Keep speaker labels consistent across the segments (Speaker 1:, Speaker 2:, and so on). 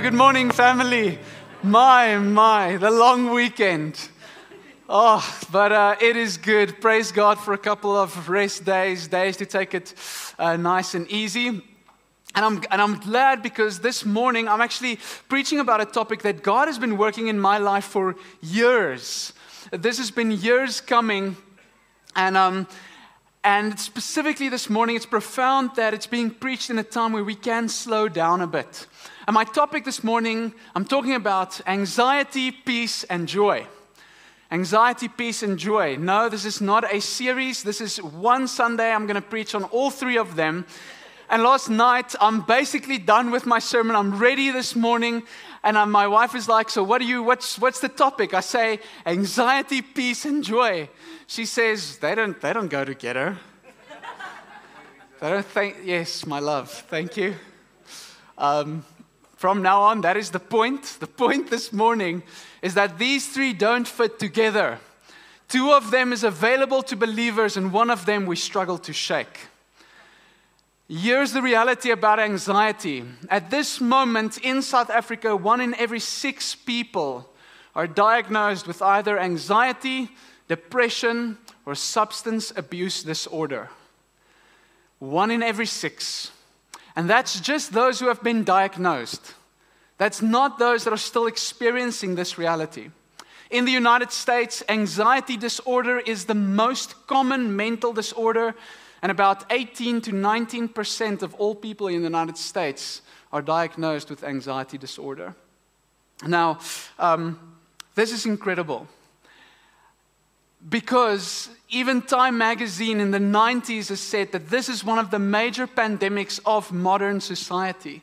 Speaker 1: Good morning, family. My, my, the long weekend. Oh, but uh, it is good. Praise God for a couple of rest days, days to take it uh, nice and easy. And I'm, and I'm glad because this morning I'm actually preaching about a topic that God has been working in my life for years. This has been years coming. And, um, and specifically this morning, it's profound that it's being preached in a time where we can slow down a bit. And my topic this morning, I'm talking about anxiety, peace, and joy. Anxiety, peace, and joy. No, this is not a series. This is one Sunday. I'm going to preach on all three of them. And last night, I'm basically done with my sermon. I'm ready this morning. And I'm, my wife is like, So, what are you, what's, what's the topic? I say, Anxiety, peace, and joy. She says, They don't, they don't go together. they don't think, yes, my love, thank you. Um, from now on, that is the point. The point this morning is that these three don't fit together. Two of them is available to believers, and one of them we struggle to shake. Here's the reality about anxiety. At this moment in South Africa, one in every six people are diagnosed with either anxiety, depression, or substance abuse disorder. One in every six. And that's just those who have been diagnosed. That's not those that are still experiencing this reality. In the United States, anxiety disorder is the most common mental disorder, and about 18 to 19% of all people in the United States are diagnosed with anxiety disorder. Now, um, this is incredible because even Time magazine in the 90s has said that this is one of the major pandemics of modern society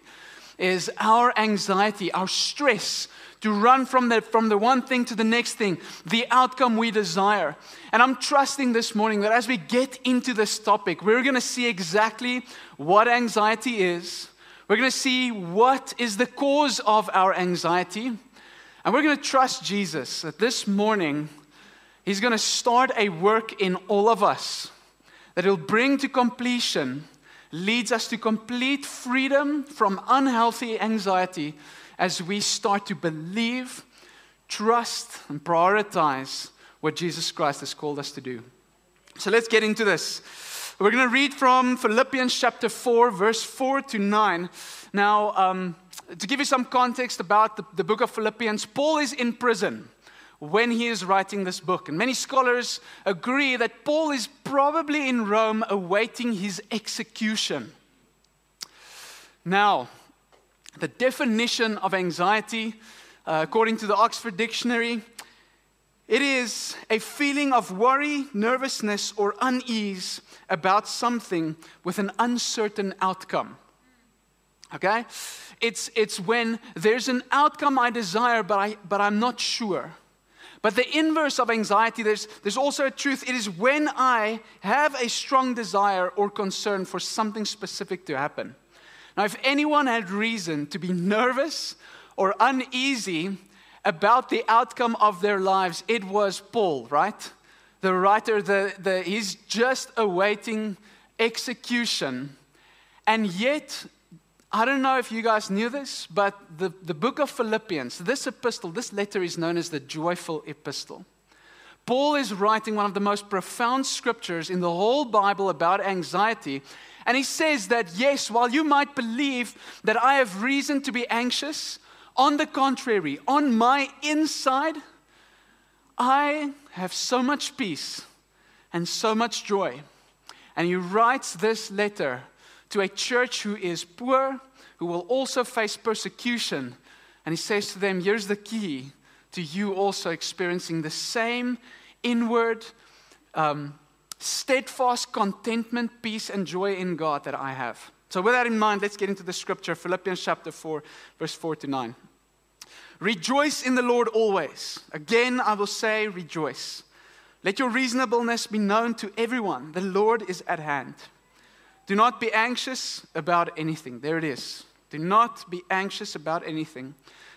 Speaker 1: is our anxiety, our stress to run from the, from the one thing to the next thing, the outcome we desire. And I'm trusting this morning that as we get into this topic, we're going to see exactly what anxiety is. We're going to see what is the cause of our anxiety. And we're going to trust Jesus that this morning He's going to start a work in all of us that He'll bring to completion, leads us to complete freedom from unhealthy anxiety as we start to believe, trust, and prioritize what Jesus Christ has called us to do. So let's get into this. We're going to read from Philippians chapter 4, verse 4 to 9. Now, um, to give you some context about the, the book of Philippians, Paul is in prison when he is writing this book. And many scholars agree that Paul is probably in Rome awaiting his execution. Now, the definition of anxiety, uh, according to the Oxford Dictionary, it is a feeling of worry, nervousness, or unease about something with an uncertain outcome. Okay? It's, it's when there's an outcome I desire, but, I, but I'm not sure. But the inverse of anxiety, there's, there's also a truth. It is when I have a strong desire or concern for something specific to happen. Now, if anyone had reason to be nervous or uneasy about the outcome of their lives, it was Paul, right? The writer, the, the, he's just awaiting execution. And yet, I don't know if you guys knew this, but the, the book of Philippians, this epistle, this letter is known as the joyful epistle. Paul is writing one of the most profound scriptures in the whole Bible about anxiety. And he says that, yes, while you might believe that I have reason to be anxious, on the contrary, on my inside, I have so much peace and so much joy. And he writes this letter to a church who is poor, who will also face persecution. And he says to them, Here's the key to you also experiencing the same inward, um, steadfast contentment, peace, and joy in God that I have. So, with that in mind, let's get into the scripture Philippians chapter 4, verse 4 to 9. Rejoice in the Lord always. Again, I will say, rejoice. Let your reasonableness be known to everyone. The Lord is at hand. Do not be anxious about anything. There it is. Do not be anxious about anything.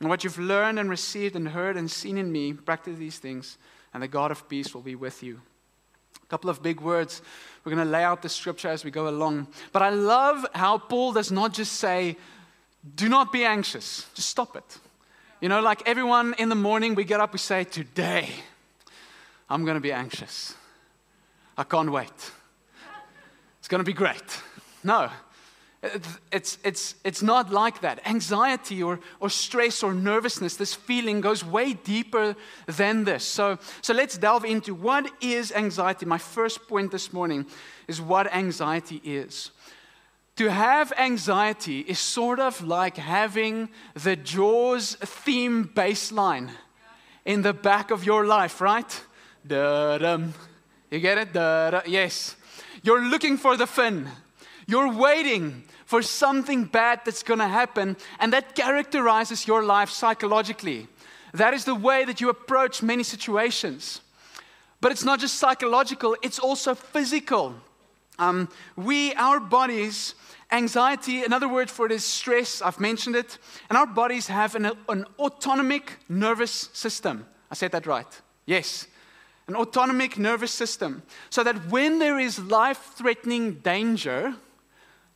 Speaker 1: And what you've learned and received and heard and seen in me, practice these things, and the God of peace will be with you. A couple of big words. We're going to lay out the scripture as we go along. But I love how Paul does not just say, do not be anxious, just stop it. You know, like everyone in the morning, we get up, we say, Today, I'm going to be anxious. I can't wait. It's going to be great. No, it's, it's, it's not like that. Anxiety or, or stress or nervousness, this feeling goes way deeper than this. So, so let's delve into what is anxiety. My first point this morning is what anxiety is. To have anxiety is sort of like having the Jaws theme bassline in the back of your life, right? Da-dum. You get it? Da-da. Yes. You're looking for the fin. You're waiting for something bad that's going to happen, and that characterizes your life psychologically. That is the way that you approach many situations. But it's not just psychological, it's also physical. Um, we, our bodies, Anxiety, another word for it is stress. I've mentioned it. And our bodies have an, an autonomic nervous system. I said that right. Yes. An autonomic nervous system. So that when there is life threatening danger,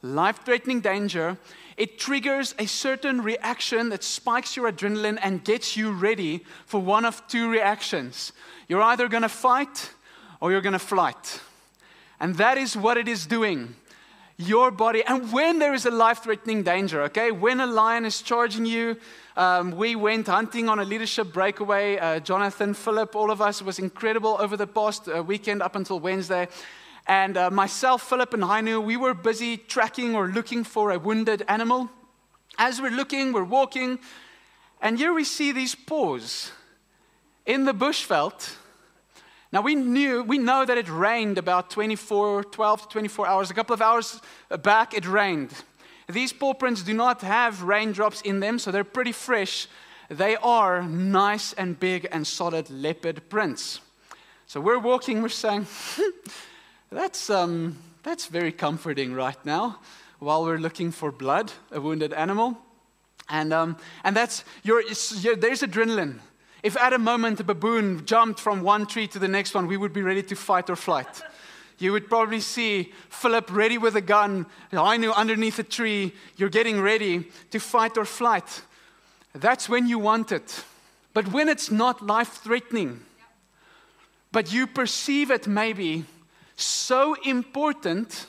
Speaker 1: life threatening danger, it triggers a certain reaction that spikes your adrenaline and gets you ready for one of two reactions. You're either going to fight or you're going to flight. And that is what it is doing your body. And when there is a life threatening danger, okay, when a lion is charging you, um, we went hunting on a leadership breakaway. Uh, Jonathan, Philip, all of us, was incredible over the past uh, weekend up until Wednesday. And uh, myself, Philip, and Hainu, we were busy tracking or looking for a wounded animal. As we're looking, we're walking, and here we see these paws in the bushveld now we knew, we know that it rained about 24, 12 to 24 hours. A couple of hours back, it rained. These paw prints do not have raindrops in them, so they're pretty fresh. They are nice and big and solid leopard prints. So we're walking, we're saying, that's, um, that's very comforting right now while we're looking for blood, a wounded animal. And, um, and that's, your, there's adrenaline. If at a moment a baboon jumped from one tree to the next one, we would be ready to fight or flight. You would probably see Philip ready with a gun, I knew underneath a tree, you're getting ready to fight or flight. That's when you want it. But when it's not life threatening, but you perceive it maybe so important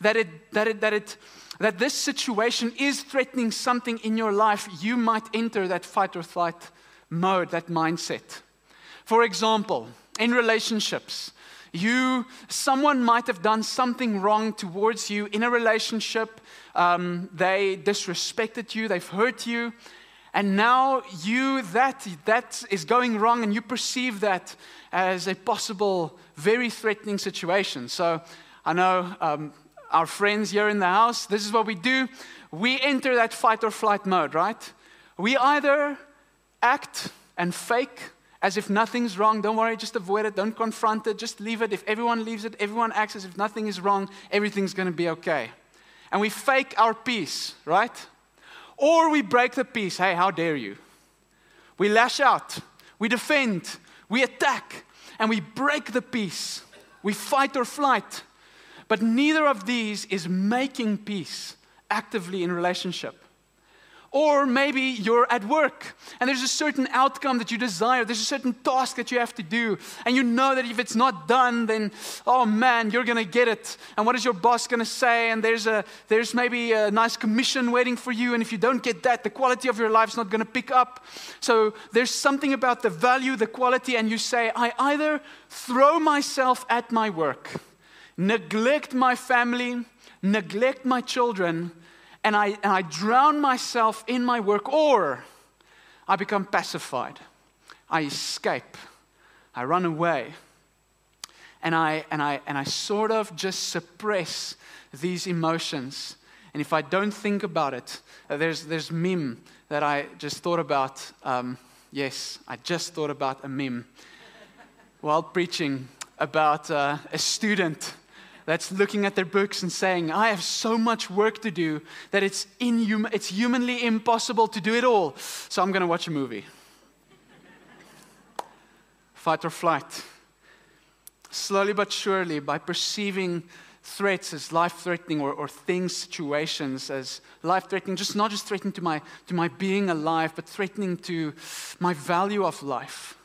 Speaker 1: that it, that it, that it, that this situation is threatening something in your life, you might enter that fight or flight mode, that mindset. For example, in relationships, you someone might have done something wrong towards you in a relationship um, they disrespected you they've hurt you and now you that that is going wrong and you perceive that as a possible very threatening situation so i know um, our friends here in the house this is what we do we enter that fight or flight mode right we either act and fake as if nothing's wrong. Don't worry, just avoid it. Don't confront it. Just leave it. If everyone leaves it, everyone acts as if nothing is wrong, everything's going to be okay. And we fake our peace, right? Or we break the peace. Hey, how dare you? We lash out, we defend, we attack, and we break the peace. We fight or flight. But neither of these is making peace actively in relationship. Or maybe you're at work and there's a certain outcome that you desire. There's a certain task that you have to do. And you know that if it's not done, then, oh man, you're to get it. And what is your boss to say? And there's, a, there's maybe a nice commission waiting for you. And if you don't get that, the quality of your life is not to pick up. So there's something about the value, the quality. And you say, I either throw myself at my work, neglect my family, neglect my children and I, and I drown myself in my work, or I become pacified. I escape. I run away. And I, and, I, and I sort of just suppress these emotions. And if I don't think about it, uh, there's, there's meme that I just thought about um, Yes, I just thought about a meme while preaching about uh, a student that's looking at their books and saying, I have so much work to do that it's, inhum- it's humanly impossible to do it all. So I'm going to watch a movie. Fight or flight. Slowly but surely, by perceiving threats as life threatening or, or things, situations as life threatening, just not just threatening to my, to my being alive, but threatening to my value of life.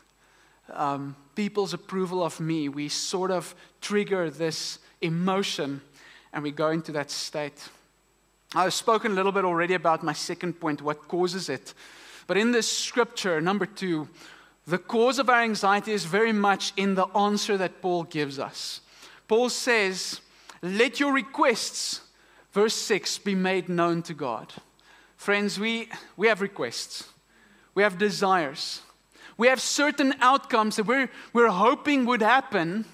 Speaker 1: Um, people's approval of me, we sort of trigger this emotion and we go into that state. I've spoken a little bit already about my second point, what causes it. But in this scripture, number two, the cause of our anxiety is very much in the answer that Paul gives us. Paul says, Let your requests, verse 6, be made known to God. Friends, we, we have requests, we have desires, we have certain outcomes that we're, we're hoping would happen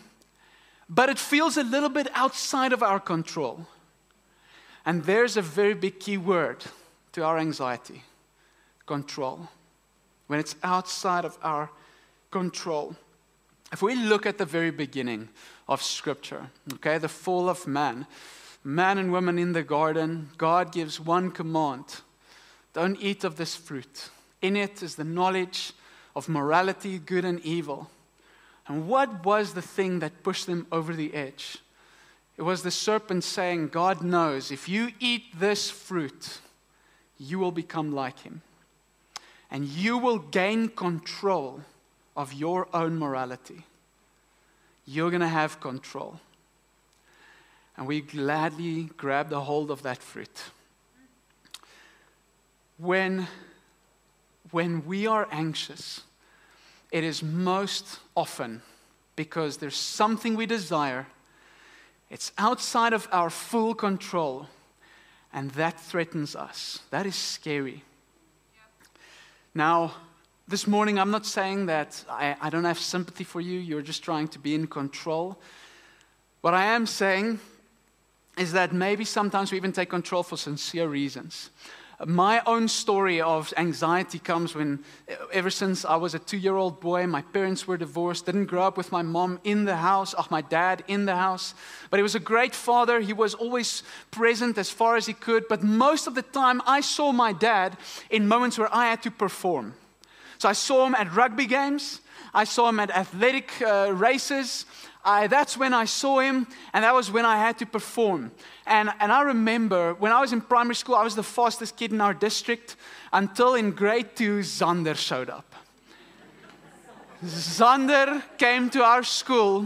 Speaker 1: but it feels a little bit outside of our control. And there's a very big key word to our anxiety control. When it's outside of our control. If we look at the very beginning of Scripture, okay, the fall of man, man and woman in the garden, God gives one command don't eat of this fruit. In it is the knowledge of morality, good and evil. And what was the thing that pushed them over the edge? It was the serpent saying, God knows if you eat this fruit, you will become like him. And you will gain control of your own morality. You're going to have control. And we gladly grabbed a hold of that fruit. When, when we are anxious, it is most often because there's something we desire, it's outside of our full control, and that threatens us. That is scary. Now, this morning, I'm not saying that I, I don't have sympathy for you, you're just trying to be in control. What I am saying is that maybe sometimes we even take control for sincere reasons. My own story of anxiety comes when, ever since I was a two year old boy, my parents were divorced, didn't grow up with my mom in the house, or my dad in the house. But he was a great father. He was always present as far as he could. But most of the time, I saw my dad in moments where I had to perform. So I saw him at rugby games, I saw him at athletic uh, races. I, that's when I saw him, and that was when I had to perform. And, and I remember when I was in primary school, I was the fastest kid in our district until in grade two, Zander showed up. Zander came to our school,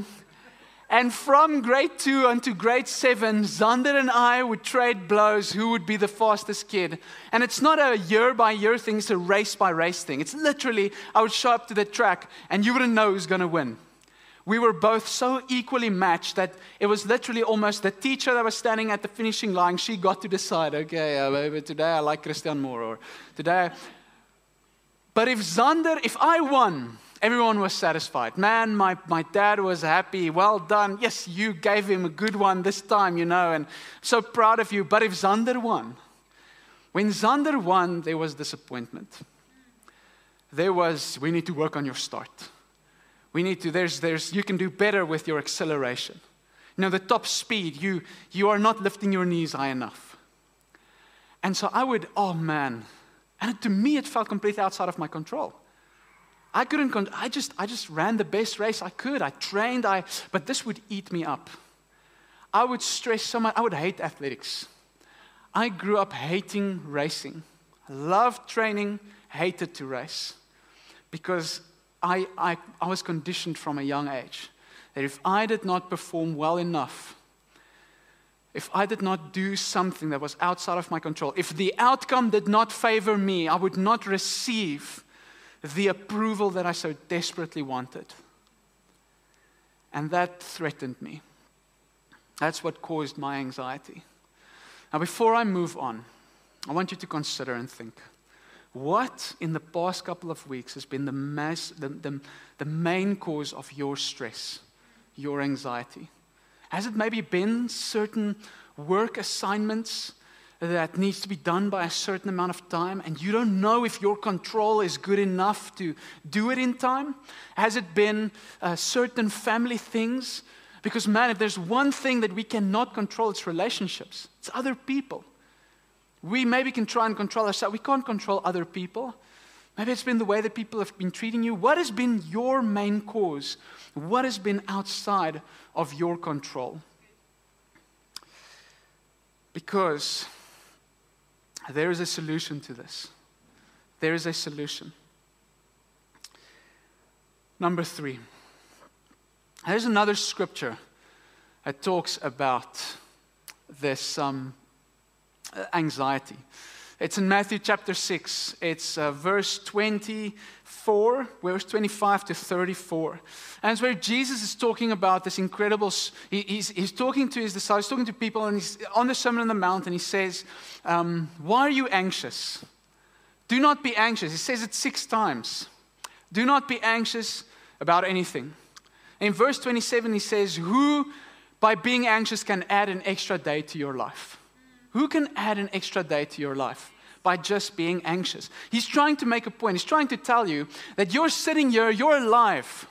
Speaker 1: and from grade two until grade seven, Zander and I would trade blows who would be the fastest kid. And it's not a year by year thing, it's a race by race thing. It's literally, I would show up to the track, and you wouldn't know who's going to win. We were both so equally matched that it was literally almost the teacher that was standing at the finishing line. She got to decide, okay, uh, today I like Christian more, or today. But if Zander, if I won, everyone was satisfied. Man, my, my dad was happy. Well done. Yes, you gave him a good one this time, you know, and so proud of you. But if Zander won, when Zander won, there was disappointment. There was, we need to work on your start. We need to, there's, there's, you can do better with your acceleration. You know, the top speed, you, you are not lifting your knees high enough. And so I would, oh man. And to me, it felt completely outside of my control. I couldn't, I just, I just ran the best race I could. I trained, I, but this would eat me up. I would stress so much. I would hate athletics. I grew up hating racing. I loved training, hated to race because I, I, I was conditioned from a young age that if I did not perform well enough, if I did not do something that was outside of my control, if the outcome did not favor me, I would not receive the approval that I so desperately wanted. And that threatened me. That's what caused my anxiety. Now, before I move on, I want you to consider and think what in the past couple of weeks has been the, mass, the, the, the main cause of your stress, your anxiety? Has it maybe been certain work assignments that needs to be done by a certain amount of time, and you don't know if your control is good enough to do it in time? Has it been uh, certain family things? Because, man, if there's one thing that we cannot control, it's relationships, it's other people. We maybe can try and control ourselves, we can't control other people. Maybe it's been the way that people have been treating you. What has been your main cause? What has been outside of your control? Because there is a solution to this. There is a solution. Number three. There's another scripture that talks about this um, anxiety. It's in Matthew chapter 6. It's uh, verse 24, verse 25 to 34. And it's where Jesus is talking about this incredible. He, he's, he's talking to his disciples, talking to people, and he's on the Sermon on the Mount, and he says, um, Why are you anxious? Do not be anxious. He says it six times. Do not be anxious about anything. In verse 27, he says, Who, by being anxious, can add an extra day to your life? Who can add an extra day to your life? By just being anxious. He's trying to make a point. He's trying to tell you that you're sitting here, you're alive,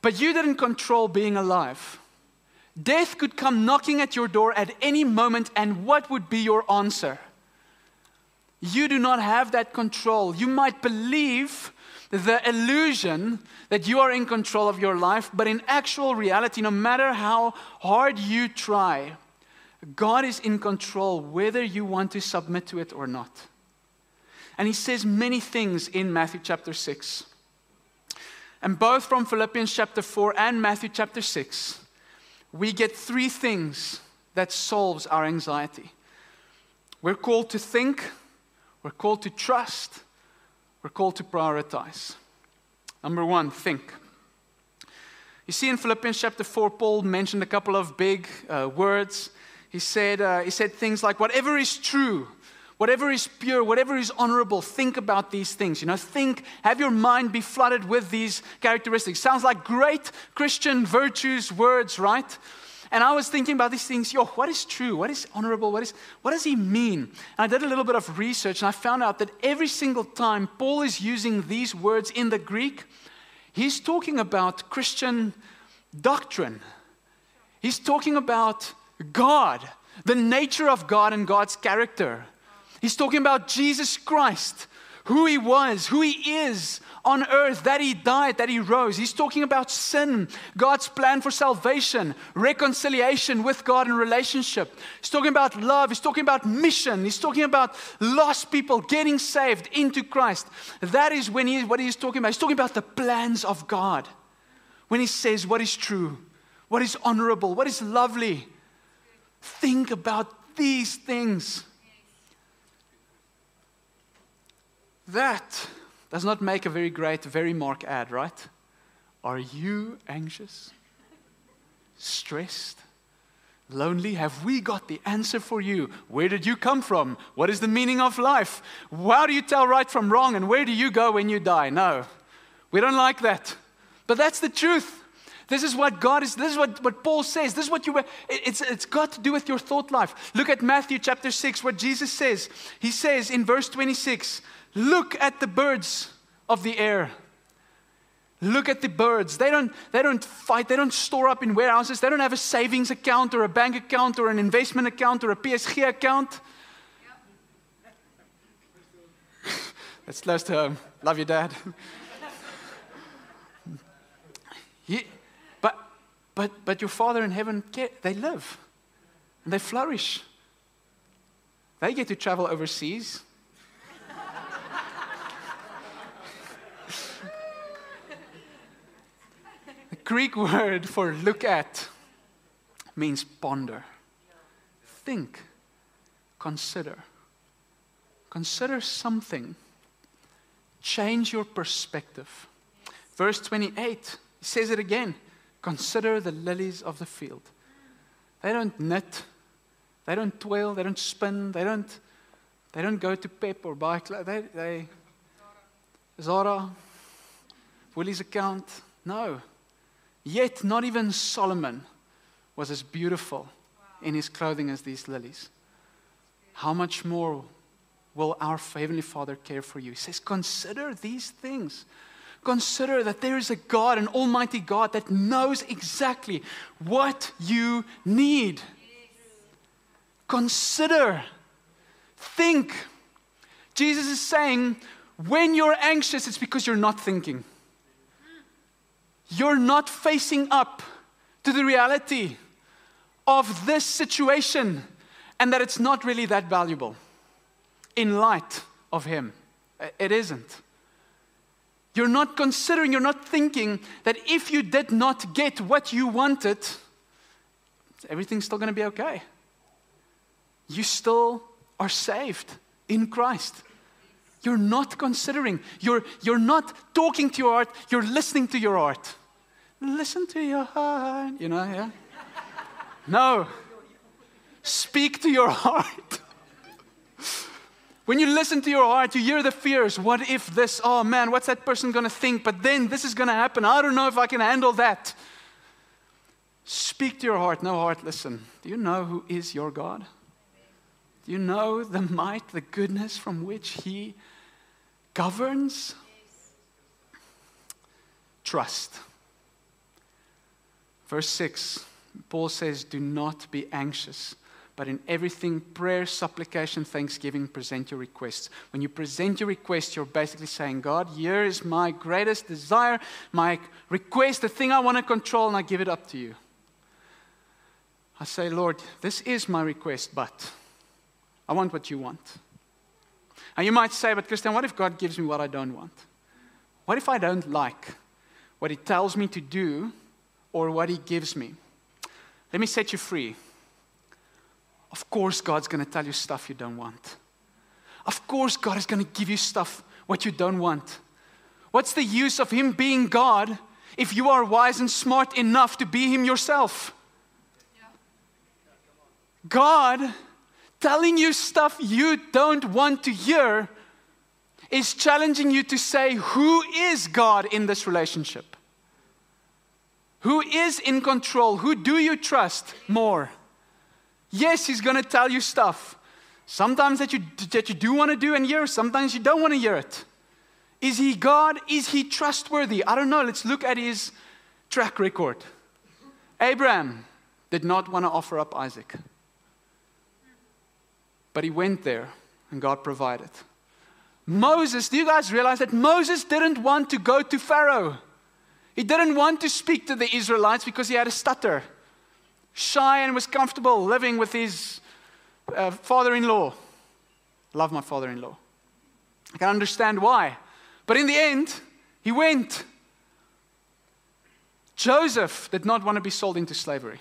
Speaker 1: but you didn't control being alive. Death could come knocking at your door at any moment, and what would be your answer? You do not have that control. You might believe the illusion that you are in control of your life, but in actual reality, no matter how hard you try, God is in control whether you want to submit to it or not. And he says many things in Matthew chapter 6. And both from Philippians chapter 4 and Matthew chapter 6, we get three things that solves our anxiety. We're called to think, we're called to trust, we're called to prioritize. Number 1, think. You see in Philippians chapter 4, Paul mentioned a couple of big uh, words he said, uh, he said things like, whatever is true, whatever is pure, whatever is honorable, think about these things. You know, think, have your mind be flooded with these characteristics. Sounds like great Christian virtues, words, right? And I was thinking about these things, yo, what is true? What is honorable? What, is, what does he mean? And I did a little bit of research and I found out that every single time Paul is using these words in the Greek, he's talking about Christian doctrine. He's talking about God, the nature of God and God's character. He's talking about Jesus Christ, who he was, who he is on earth, that he died, that he rose. He's talking about sin, God's plan for salvation, reconciliation with God and relationship. He's talking about love. He's talking about mission. He's talking about lost people getting saved into Christ. That is when he, what he's talking about. He's talking about the plans of God. When he says what is true, what is honorable, what is lovely, Think about these things. That does not make a very great, very mark ad, right? Are you anxious? Stressed? Lonely? Have we got the answer for you? Where did you come from? What is the meaning of life? How do you tell right from wrong? And where do you go when you die? No, we don't like that. But that's the truth. This is what God is, this is what, what Paul says. This is what you, it's, it's got to do with your thought life. Look at Matthew chapter 6, what Jesus says. He says in verse 26, look at the birds of the air. Look at the birds. They don't, they don't fight. They don't store up in warehouses. They don't have a savings account or a bank account or an investment account or a PSG account. That's close to home. Love you, Dad. he, but, but your Father in heaven, they live and they flourish. They get to travel overseas. the Greek word for look at means ponder, think, consider. Consider something, change your perspective. Verse 28 says it again Consider the lilies of the field. They don't knit, they don't toil, they don't spin, they don't, they don't go to Pep or buy clothes. They, they, Zara, Woolies account. No. Yet, not even Solomon was as beautiful in his clothing as these lilies. how much more will our Heavenly Father care for you? He says, Consider these things. Consider that there is a God, an Almighty God, that knows exactly what you need. Consider, think. Jesus is saying, when you're anxious, it's because you're not thinking. You're not facing up to the reality of this situation and that it's not really that valuable in light of Him. It isn't. You're not considering, you're not thinking that if you did not get what you wanted, everything's still going to be okay. You still are saved in Christ. You're not considering, you're, you're not talking to your heart, you're listening to your heart. Listen to your heart, you know, yeah? No. Speak to your heart. When you listen to your heart, you hear the fears. What if this? Oh man, what's that person going to think? But then this is going to happen. I don't know if I can handle that. Speak to your heart. No heart, listen. Do you know who is your God? Do you know the might, the goodness from which He governs? Trust. Verse 6, Paul says, Do not be anxious, but in everything, prayer, supplication, thanksgiving, present your requests. When you present your request, you're basically saying, God, here is my greatest desire, my request, the thing I want to control, and I give it up to you. I say, Lord, this is my request, but I want what you want. And you might say, but Christian, what if God gives me what I don't want? What if I don't like what He tells me to do or what He gives me. Let me set you free. Of course, God's going to tell you stuff you don't want. Of course, God is going to give you stuff what you don't want. What's the use of Him being God if you are wise and smart enough to be Him yourself? God telling you stuff you don't want to hear is challenging you to say, Who is God in this relationship? Who is in control? Who do you trust more? Yes, he's going to tell you stuff. Sometimes that you, that you do want to do and hear, sometimes you don't want to hear it. Is he God? Is he trustworthy? I don't know. Let's look at his track record. Abraham did not want to offer up Isaac, but he went there and God provided. Moses, do you guys realize that Moses didn't want to go to Pharaoh? He didn't want to speak to the Israelites because he had a stutter. Shy and was comfortable living with his uh, father in law. Love my father in law. I can understand why. But in the end, he went. Joseph did not want to be sold into slavery.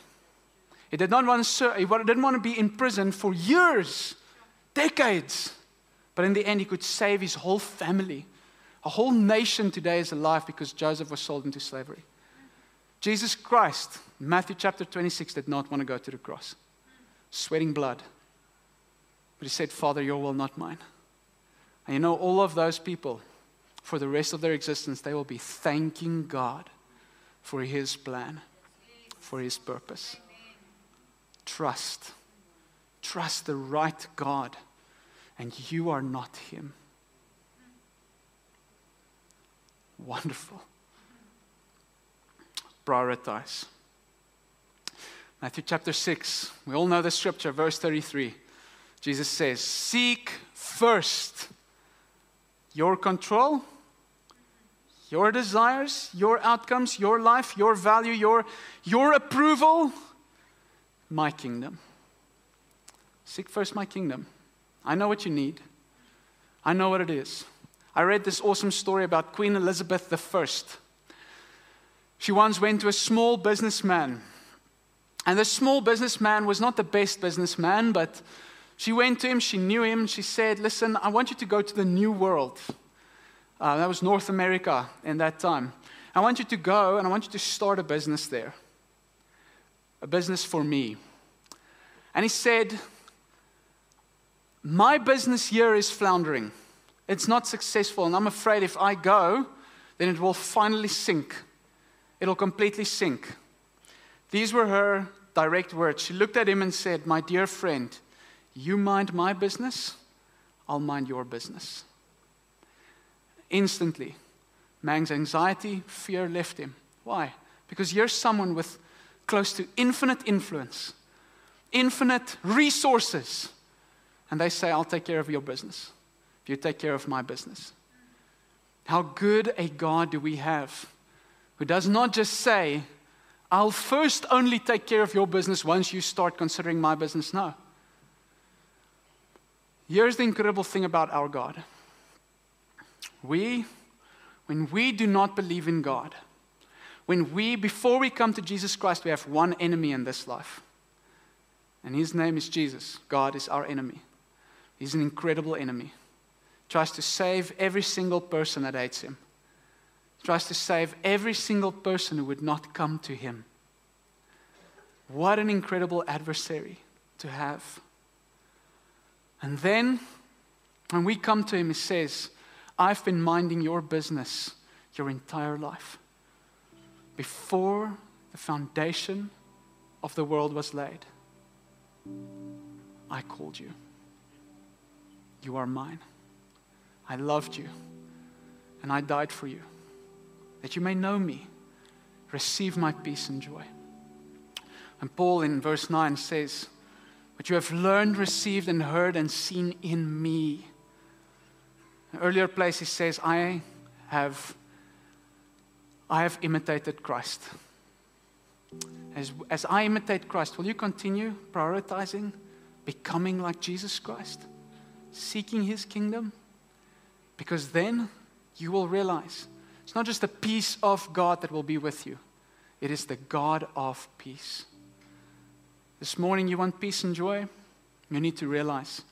Speaker 1: He did not want to, he didn't want to be in prison for years, decades. But in the end, he could save his whole family a whole nation today is alive because Joseph was sold into slavery. Jesus Christ, Matthew chapter 26, did not want to go to the cross, sweating blood. But he said, Father, your will, not mine. And you know, all of those people, for the rest of their existence, they will be thanking God for his plan, for his purpose. Trust. Trust the right God, and you are not him. Wonderful. Prioritize. Matthew chapter 6, we all know the scripture, verse 33. Jesus says, Seek first your control, your desires, your outcomes, your life, your value, your, your approval, my kingdom. Seek first my kingdom. I know what you need, I know what it is. I read this awesome story about Queen Elizabeth I. She once went to a small businessman. And this small businessman was not the best businessman, but she went to him, she knew him, she said, Listen, I want you to go to the New World. Uh, that was North America in that time. I want you to go and I want you to start a business there. A business for me. And he said, My business here is floundering. It's not successful, and I'm afraid if I go, then it will finally sink. It'll completely sink. These were her direct words. She looked at him and said, My dear friend, You mind my business, I'll mind your business. Instantly, Mang's anxiety, fear left him. Why? Because you're someone with close to infinite influence, infinite resources. And they say, I'll take care of your business if you take care of my business. How good a God do we have who does not just say, I'll first only take care of your business once you start considering my business. No. Here's the incredible thing about our God. We, when we do not believe in God, when we, before we come to Jesus Christ, we have one enemy in this life. And his name is Jesus. God is our enemy. He's an incredible enemy. Tries to save every single person that hates him. Tries to save every single person who would not come to him. What an incredible adversary to have. And then, when we come to him, he says, I've been minding your business your entire life. Before the foundation of the world was laid, I called you. You are mine. I loved you, and I died for you, that you may know me, receive my peace and joy. And Paul in verse 9 says, What you have learned, received, and heard and seen in me. An earlier place he says, I have, I have imitated Christ. As, as I imitate Christ, will you continue prioritizing becoming like Jesus Christ? Seeking his kingdom? Because then you will realize it's not just the peace of God that will be with you, it is the God of peace. This morning, you want peace and joy? You need to realize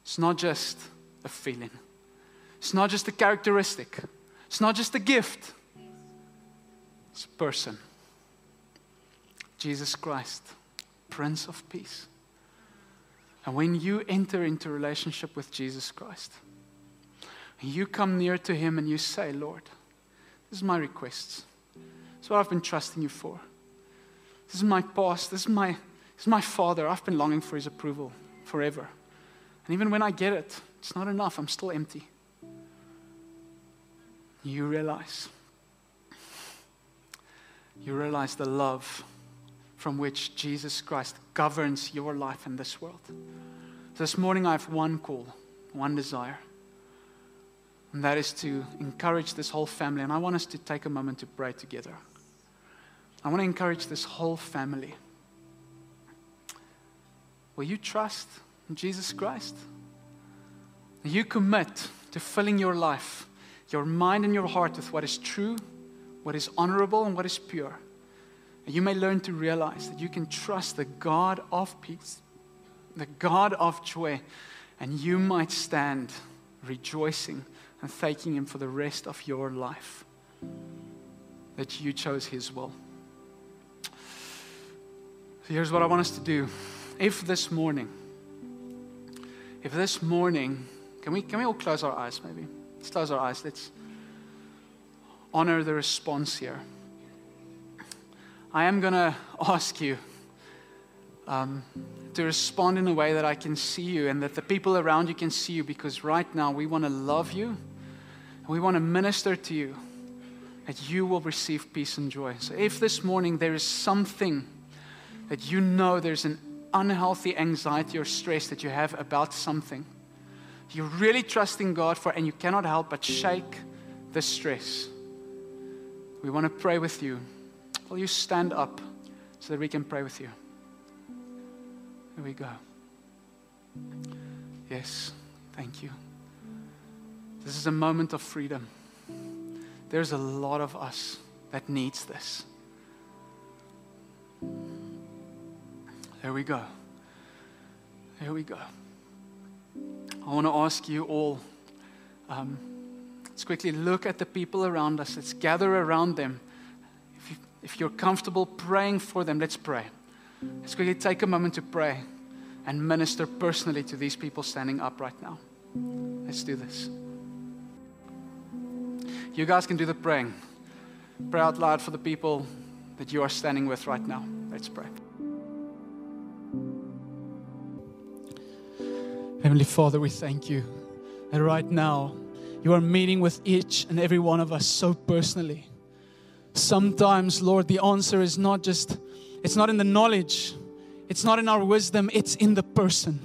Speaker 1: it's not just a feeling, it's not just a characteristic, it's not just a gift, it's a person. Jesus Christ, Prince of Peace. And when you enter into relationship with Jesus Christ, you come near to Him and you say, Lord, this is my requests. This is what I've been trusting you for. This is my past. This is my, this is my Father. I've been longing for His approval forever. And even when I get it, it's not enough. I'm still empty. You realize. You realize the love from which Jesus Christ governs your life in this world. This morning, I have one call, one desire. And that is to encourage this whole family. And I want us to take a moment to pray together. I want to encourage this whole family. Will you trust Jesus Christ? You commit to filling your life, your mind, and your heart with what is true, what is honorable, and what is pure? And you may learn to realize that you can trust the God of peace, the God of joy, and you might stand rejoicing and thanking Him for the rest of your life that you chose His will. So here's what I want us to do. If this morning, if this morning, can we, can we all close our eyes maybe? Let's close our eyes. Let's honor the response here. I am going to ask you um, to respond in a way that I can see you and that the people around you can see you because right now we want to love you we want to minister to you that you will receive peace and joy. So if this morning there is something that you know there's an unhealthy anxiety or stress that you have about something, you're really trusting God for, and you cannot help but shake the stress. We want to pray with you. Will you stand up so that we can pray with you? Here we go. Yes, thank you. This is a moment of freedom. There's a lot of us that needs this. There we go. There we go. I want to ask you all um, let's quickly look at the people around us. Let's gather around them. If, you, if you're comfortable praying for them, let's pray. Let's quickly take a moment to pray and minister personally to these people standing up right now. Let's do this. You guys can do the praying. Pray out loud for the people that you are standing with right now. Let's pray. Heavenly Father, we thank you that right now you are meeting with each and every one of us so personally. Sometimes, Lord, the answer is not just, it's not in the knowledge, it's not in our wisdom, it's in the person.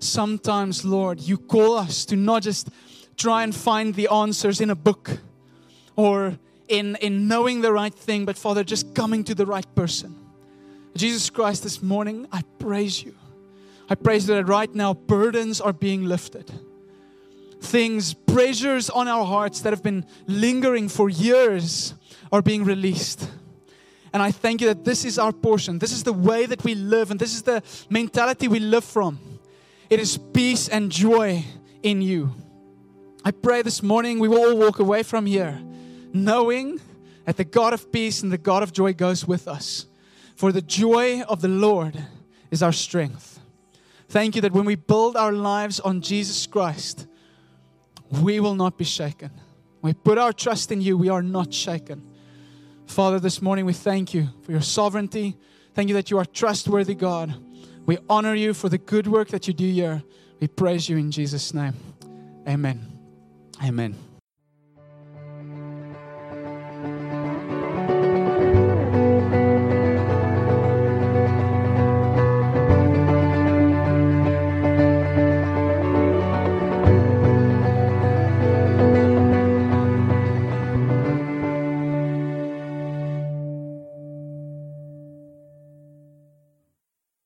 Speaker 1: Sometimes, Lord, you call us to not just try and find the answers in a book or in, in knowing the right thing, but Father, just coming to the right person. Jesus Christ, this morning, I praise you. I praise that right now burdens are being lifted. Things, pressures on our hearts that have been lingering for years are being released. And I thank you that this is our portion. This is the way that we live, and this is the mentality we live from. It is peace and joy in you. I pray this morning we will all walk away from here knowing that the God of peace and the God of joy goes with us. For the joy of the Lord is our strength. Thank you that when we build our lives on Jesus Christ, we will not be shaken. We put our trust in you, we are not shaken. Father, this morning we thank you for your sovereignty. Thank you that you are trustworthy God. We honor you for the good work that you do here. We praise you in Jesus' name. Amen. Amen.